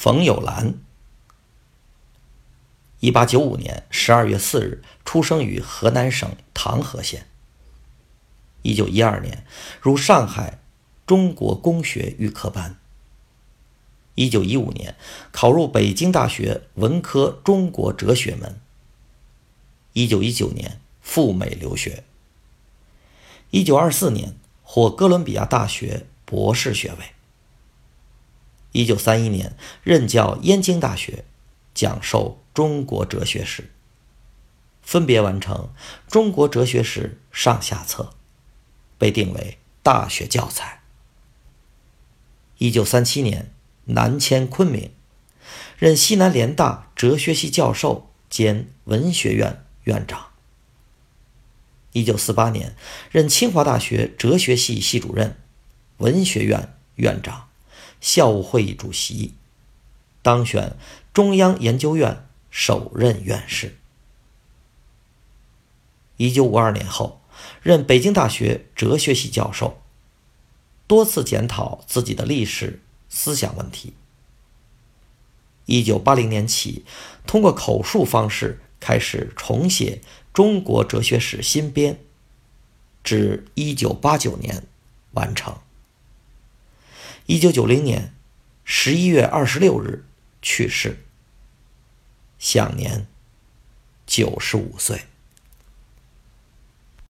冯友兰，一八九五年十二月四日出生于河南省唐河县。一九一二年入上海中国工学预科班。一九一五年考入北京大学文科中国哲学门。一九一九年赴美留学。一九二四年获哥伦比亚大学博士学位。一九三一年任教燕京大学，讲授中国哲学史，分别完成《中国哲学史》上下册，被定为大学教材。一九三七年南迁昆明，任西南联大哲学系教授兼文学院院长。一九四八年任清华大学哲学系系主任、文学院院长。校务会议主席，当选中央研究院首任院士。一九五二年后，任北京大学哲学系教授，多次检讨自己的历史思想问题。一九八零年起，通过口述方式开始重写中国哲学史新编，至一九八九年。一九九零年十一月二十六日去世，享年九十五岁。